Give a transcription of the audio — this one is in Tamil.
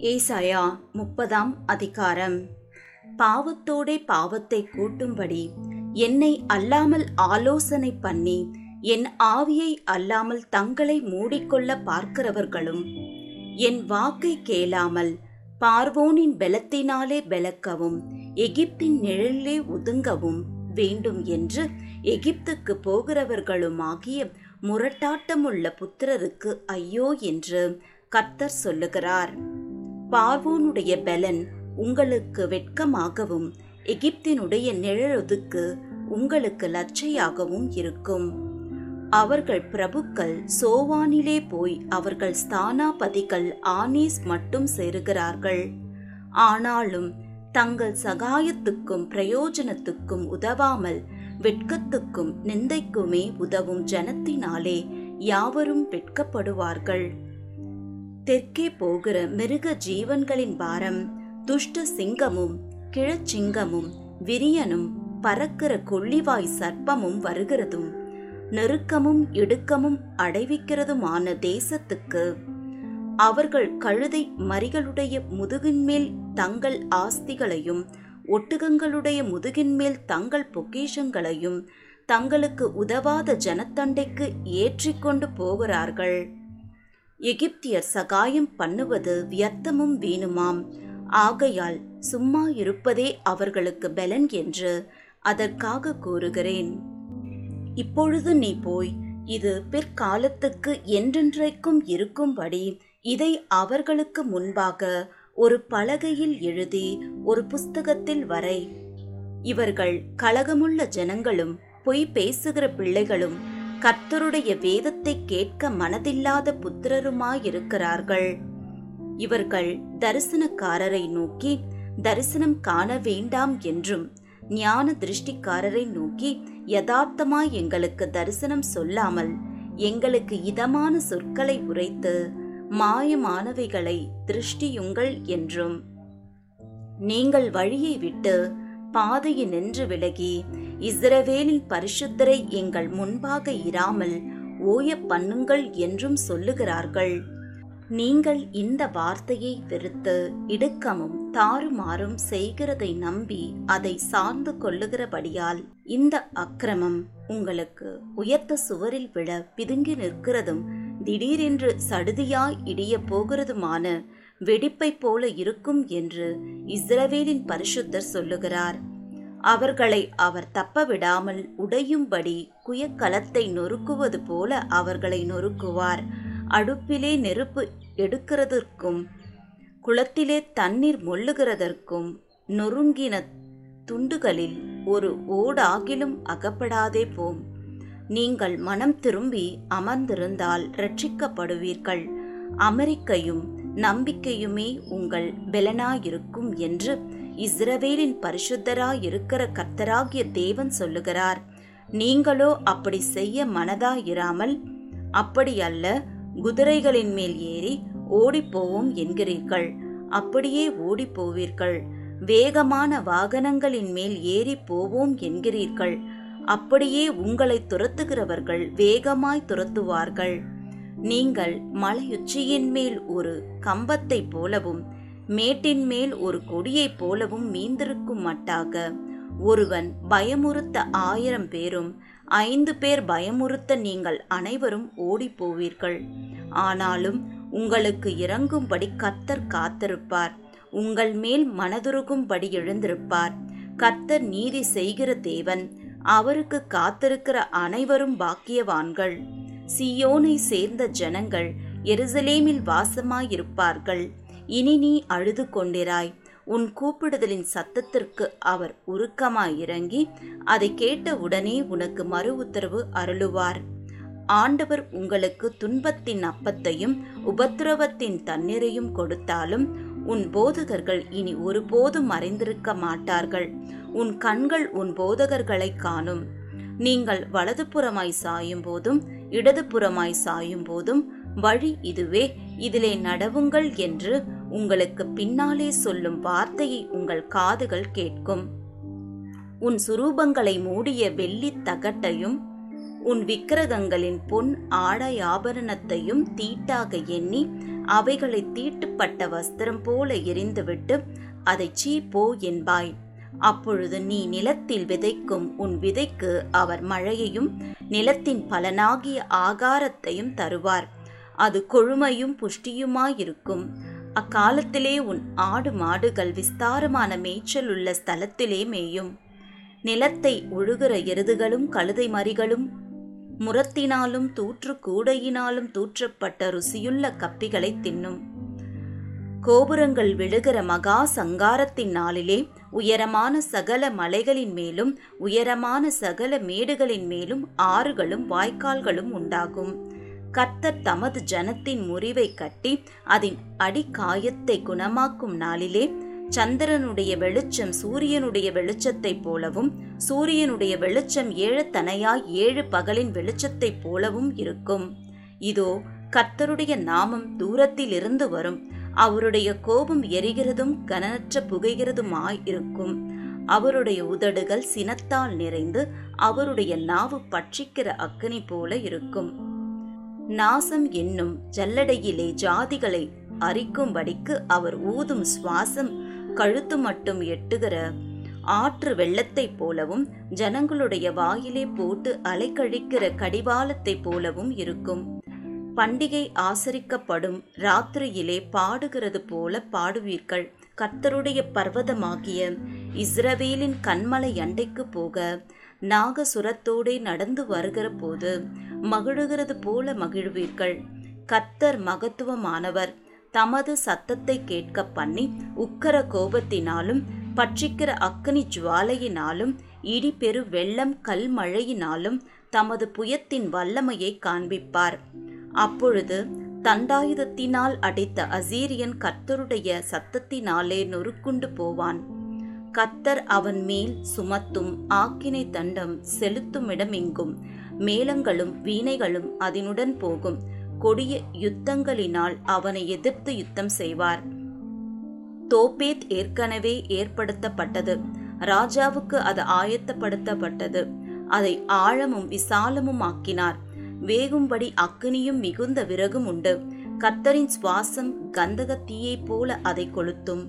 ஏசாயா முப்பதாம் அதிகாரம். பாவத்தோடே பாவத்தை கூட்டும்படி என்னை அல்லாமல் ஆலோசனை பண்ணி என் ஆவியை அல்லாமல் தங்களை மூடிக்கொள்ள பார்க்கிறவர்களும் என் வாக்கை கேளாமல் பார்வோனின் பெலத்தினாலே பெலக்கவும் எகிப்தின் நிழலிலே ஒதுங்கவும் வேண்டும் என்று எகிப்துக்கு போகிறவர்களுமாகிய முரட்டாட்டமுள்ள புத்திரருக்கு ஐயோ என்று கர்த்தர் சொல்லுகிறார். பார்வோனுடைய பெலன் உங்களுக்கு வெட்கமாகவும் எகிப்தினுடைய நிழலொதுக்கு உங்களுக்கு லட்சையாகவும் இருக்கும். அவர்கள் பிரபுக்கள் சோவானிலே போய் அவர்கள் ஸ்தானாபதிகள் ஆனீஸ் மட்டும் சேருகிறார்கள். ஆனாலும் தங்கள் சகாயத்துக்கும் பிரயோஜனத்துக்கும் உதவாமல் வெட்கத்துக்கும் நிந்தைக்குமே உதவும் ஜனத்தினாலே யாவரும் வெட்கப்படுவார்கள். தெற்கே போகிற மிருக ஜீவன்களின் பாரம் துஷ்ட சிங்கமும் கிழச்சிங்கமும் விரியனும் பறக்கிற கொள்ளிவாய் சர்ப்பமும் வருகிறதும் நெருக்கமும் இடுக்கமும் அடைவிக்கிறதுமான தேசத்துக்கு. அவர்கள் கழுதை மறிகளுடைய முதுகின்மேல் தங்கள் ஆஸ்திகளையும் ஒட்டுகங்களுடைய முதுகின்மேல் தங்கள் பொக்கிஷங்களையும் தங்களுக்கு உதவாத ஜனத்தண்டைக்கு ஏற்றிக்கொண்டு போகிறார்கள். எகிப்தியர் சகாயம் பண்ணுவது வியர்த்தமும் வீணுமாம். ஆகையால் சும்மா இருப்பதே அவர்களுக்கு பலன் என்று அதற்காக கூறுகிறேன். இப்பொழுது நீ போய் இது பிற்காலத்துக்கு என்றென்றைக்கும் இருக்கும்படி இதை அவர்களுக்கு முன்பாக ஒரு பலகையில் எழுதி ஒரு புஸ்தகத்தில் வரை. இவர்கள் கலகமுள்ள ஜனங்களும் பொய் பேசுகிற பிள்ளைகளும் கர்த்தருடைய வேதத்தை கேட்க மனதில்லாத புத்திரருமாயிருக்கிறார்கள். இவர்கள் தரிசனக்காரரை நோக்கி தரிசனம் காண வேண்டாம் என்றும் ஞான திருஷ்டிக்காரரை நோக்கி யதார்த்தமாய் எங்களுக்கு தரிசனம் சொல்லாமல் எங்களுக்கு இதமான சொற்களை உரைத்து மாயமானவைகளை திருஷ்டியுங்கள் என்றும். நீங்கள் வழியை விட்டு பாதையை நின்று விலகி இஸ்ரவேலின் பரிசுத்தரை எங்கள் முன்பாக இராமல் ஓய பண்ணுங்கள் என்றும் சொல்லுகிறார்கள். நீங்கள் இந்த வார்த்தையை வெறுத்து இடுக்கமும் தாறுமாறும் செய்கிறதை நம்பி அதை சார்ந்து கொள்ளுகிறபடியால் இந்த அக்கிரமம் உங்களுக்கு உயர்த்த சுவரில் விழ பிதுங்கி நிற்கிறதும் திடீரென்று சடுதியாய் இடிய போகிறதுமான வெடிப்பை போல இருக்கும் என்று இஸ்ரவேலின் பரிசுத்தர் சொல்லுகிறார். அவர்களை அவர் தப்ப விடாமல் உடையும்படி குயக்கலத்தை நொறுக்குவது போல அவர்களை நொறுக்குவார். அடுப்பிலே நெருப்பு எடுக்கிறதற்கும் குளத்திலே தண்ணீர் மொள்ளுகிறதற்கும் நொறுங்கின துண்டுகளில் ஒரு ஓடாகிலும் அகப்படாதே போம். நீங்கள் மனம் திரும்பி அமர்ந்திருந்தால் ரட்சிக்கப்படுவீர்கள் அமெரிக்கையும் நம்பிக்கையுமே உங்கள் பெலனாயிருக்கும் என்று இஸ்ரவேலின் பரிசுத்தராயிருக்கிற கர்த்தராகிய தேவன் சொல்லுகிறார் நீங்களோ அப்படி செய்ய மனதா மனதாயிராமல் அப்படியல்ல குதிரைகளின் மேல் ஏறி ஓடிப்போவோம் என்கிறீர்கள். அப்படியே ஓடிப்போவீர்கள். வேகமான வாகனங்களின் மேல் ஏறி போவோம் என்கிறீர்கள். அப்படியே உங்களை துரத்துகிறவர்கள் வேகமாய் துரத்துவார்கள். நீங்கள் மலையுச்சியின் மேல் ஒரு கம்பத்தைப் போலவும் மேட்டின் மேல் ஒரு கொடியைப் போலவும் மீந்திருக்கும் மட்டாக. ஒருவன் பயமுறுத்த ஆயிரம் பேரும் ஐந்து பேர் பயமுறுத்த நீங்கள் அனைவரும் ஓடிப்போவீர்கள். ஆனாலும் உங்களுக்கு இறங்கும்படி கத்தர் காத்திருப்பார். உங்கள் மேல் மனதுருகும்படி எழுந்திருப்பார். கர்த்தர் நீதி செய்கிற தேவன் அவருக்கு காத்திருக்கிற அனைவரும் பாக்கியவான்கள். சியோனை சேர்ந்த ஜனங்கள் எருசலேமில் வாசமாயிருப்பார்கள். இனி நீ அழுது கொண்டிராய் உன் கூப்பிடுதலின் சத்தத்திற்கு அவர் உருக்கமாய் இறங்கி அதை கேட்ட உடனே உனக்கு மறு உத்தரவு அருளுவார். ஆண்டவர் உங்களுக்கு துன்பத்தின் அப்பத்தையும் உபத்திரவத்தின் தண்ணீரையும் கொடுத்தாலும் உன் போதகர்கள் இனி ஒருபோதும் மறைந்திருக்க மாட்டார்கள். உன் கண்கள் உன் போதகர்களை காணும். நீங்கள் வலதுபுறமாய் சாயும் போதும் இடதுபுறமாய் சாயும் போதும் வழி இதுவே இதிலே நடவுங்கள் என்று உங்களுக்கு பின்னாலே சொல்லும் வார்த்தையை உங்கள் காதுகள் கேட்கும். உன் சுரூபங்களை மூடிய வெள்ளித் தகட்டையும் உன் விக்கிரகங்களின் பொன் ஆடையாபரணத்தையும் தீட்டாக எண்ணி அவைகளை தீட்டுப்பட்ட வஸ்திரம் போல எரிந்துவிட்டு அதை சீ போ என்பாய். அப்பொழுது நீ நிலத்தில் விதைக்கும் உன் விதைக்கு அவர் மழையையும் நிலத்தின் பலனாகிய ஆகாரத்தையும் தருவார். அது கொழுமையும் புஷ்டியுமாயிருக்கும். அக்காலத்திலே உன் ஆடு மாடுகள் விஸ்தாரமான மேய்ச்சல் உள்ள ஸ்தலத்திலே மேயும். நிலத்தை ஒழுகிற எருதுகளும் கழுதை மறிகளும் முரத்தினாலும் தூற்று கூடையினாலும் தூற்றப்பட்ட ருசியுள்ள கப்பிகளை தின்னும். கோபுரங்கள் விழுகிற மகா சங்காரத்தின் நாளிலே உயரமான சகல மலைகளின் மேலும் உயரமான சகல மேடுகளின் மேலும் ஆறுகளும் வாய்க்கால்களும் உண்டாகும். கர்த்தர் தமது ஜனத்தின் முறிவை கட்டி அதன் அடிக்காயத்தை குணமாக்கும் நாளிலே சந்திரனுடைய வெளிச்சம் சூரியனுடைய வெளிச்சத்தைப் போலவும் சூரியனுடைய வெளிச்சம் ஏழு தனையாய் ஏழு பகலின் வெளிச்சத்தைப் போலவும் இருக்கும். இதோ கர்த்தருடைய நாமம் தூரத்தில் இருந்து வரும். அவருடைய கோபம் எரிகிறதும் கனனற்ற புகைகிறதுமாய் இருக்கும். அவருடைய உதடுகள் சினத்தால் நிறைந்து அவருடைய நாவு பட்சிக்கிற அக்கினி போல இருக்கும். நாசம் என்னும் ஜல்லடையிலே ஜாதிகளை அரிக்கும்படிக்கு அவர் ஊதும் சுவாசம் கழுத்து மட்டும் எட்டுகிற ஆற்று வெள்ளத்தைப் போலவும் ஜனங்களுடைய வாயிலே போட்டு அலைக்கழிக்கிற கடிவாளத்தைப் போலவும் இருக்கும். பண்டிகை ஆசரிக்கப்படும் ராத்திரியிலே பாடுகிறது போல பாடுவீர்கள். கர்த்தருடைய பர்வதமாகிய இஸ்ரவேலின் கண்மலை அண்டைக்கு போக நாகசுரத்தோடே நடந்து வருகிற போது மகிழுகிறது போல மகிழ்வீர்கள். கர்த்தர் மகத்துவமானவர். தமது சத்தத்தை கேட்க பண்ணி உக்கர கோபத்தினாலும் பட்சிக்கிற அக்கனி ஜுவாலையினாலும் இடிபெரு வெள்ளம் கல்மழையினாலும் தமது புயத்தின் வல்லமையை காண்பிப்பார். அப்பொழுது தண்டாயுதத்தினால் அடைத்த அசீரியன் கர்த்தருடைய சத்தத்தினாலே நொறுக்குண்டு போவான். கத்தர் அவன் மேல் சுமத்தும் ஆக்கினை தண்டம் செலுத்துமிடமெங்கும். மேளங்களும் வீணைகளும் அதனுடன் போகும். கொடிய யுத்தங்களினால் அவனை எதிர்த்து யுத்தம் செய்வார். தோப்பேத் ஏற்கனவே ஏற்படுத்தப்பட்டது. ராஜாவுக்கு அது ஆயத்தப்படுத்தப்பட்டது. அதை ஆழமும் விசாலமும் ஆக்கினார் வேகும்படி அக்கினியும் மிகுந்த விறகும் உண்டு கத்தரின் சுவாசம் கந்தக தீயைப் போல அதை கொளுத்தும்.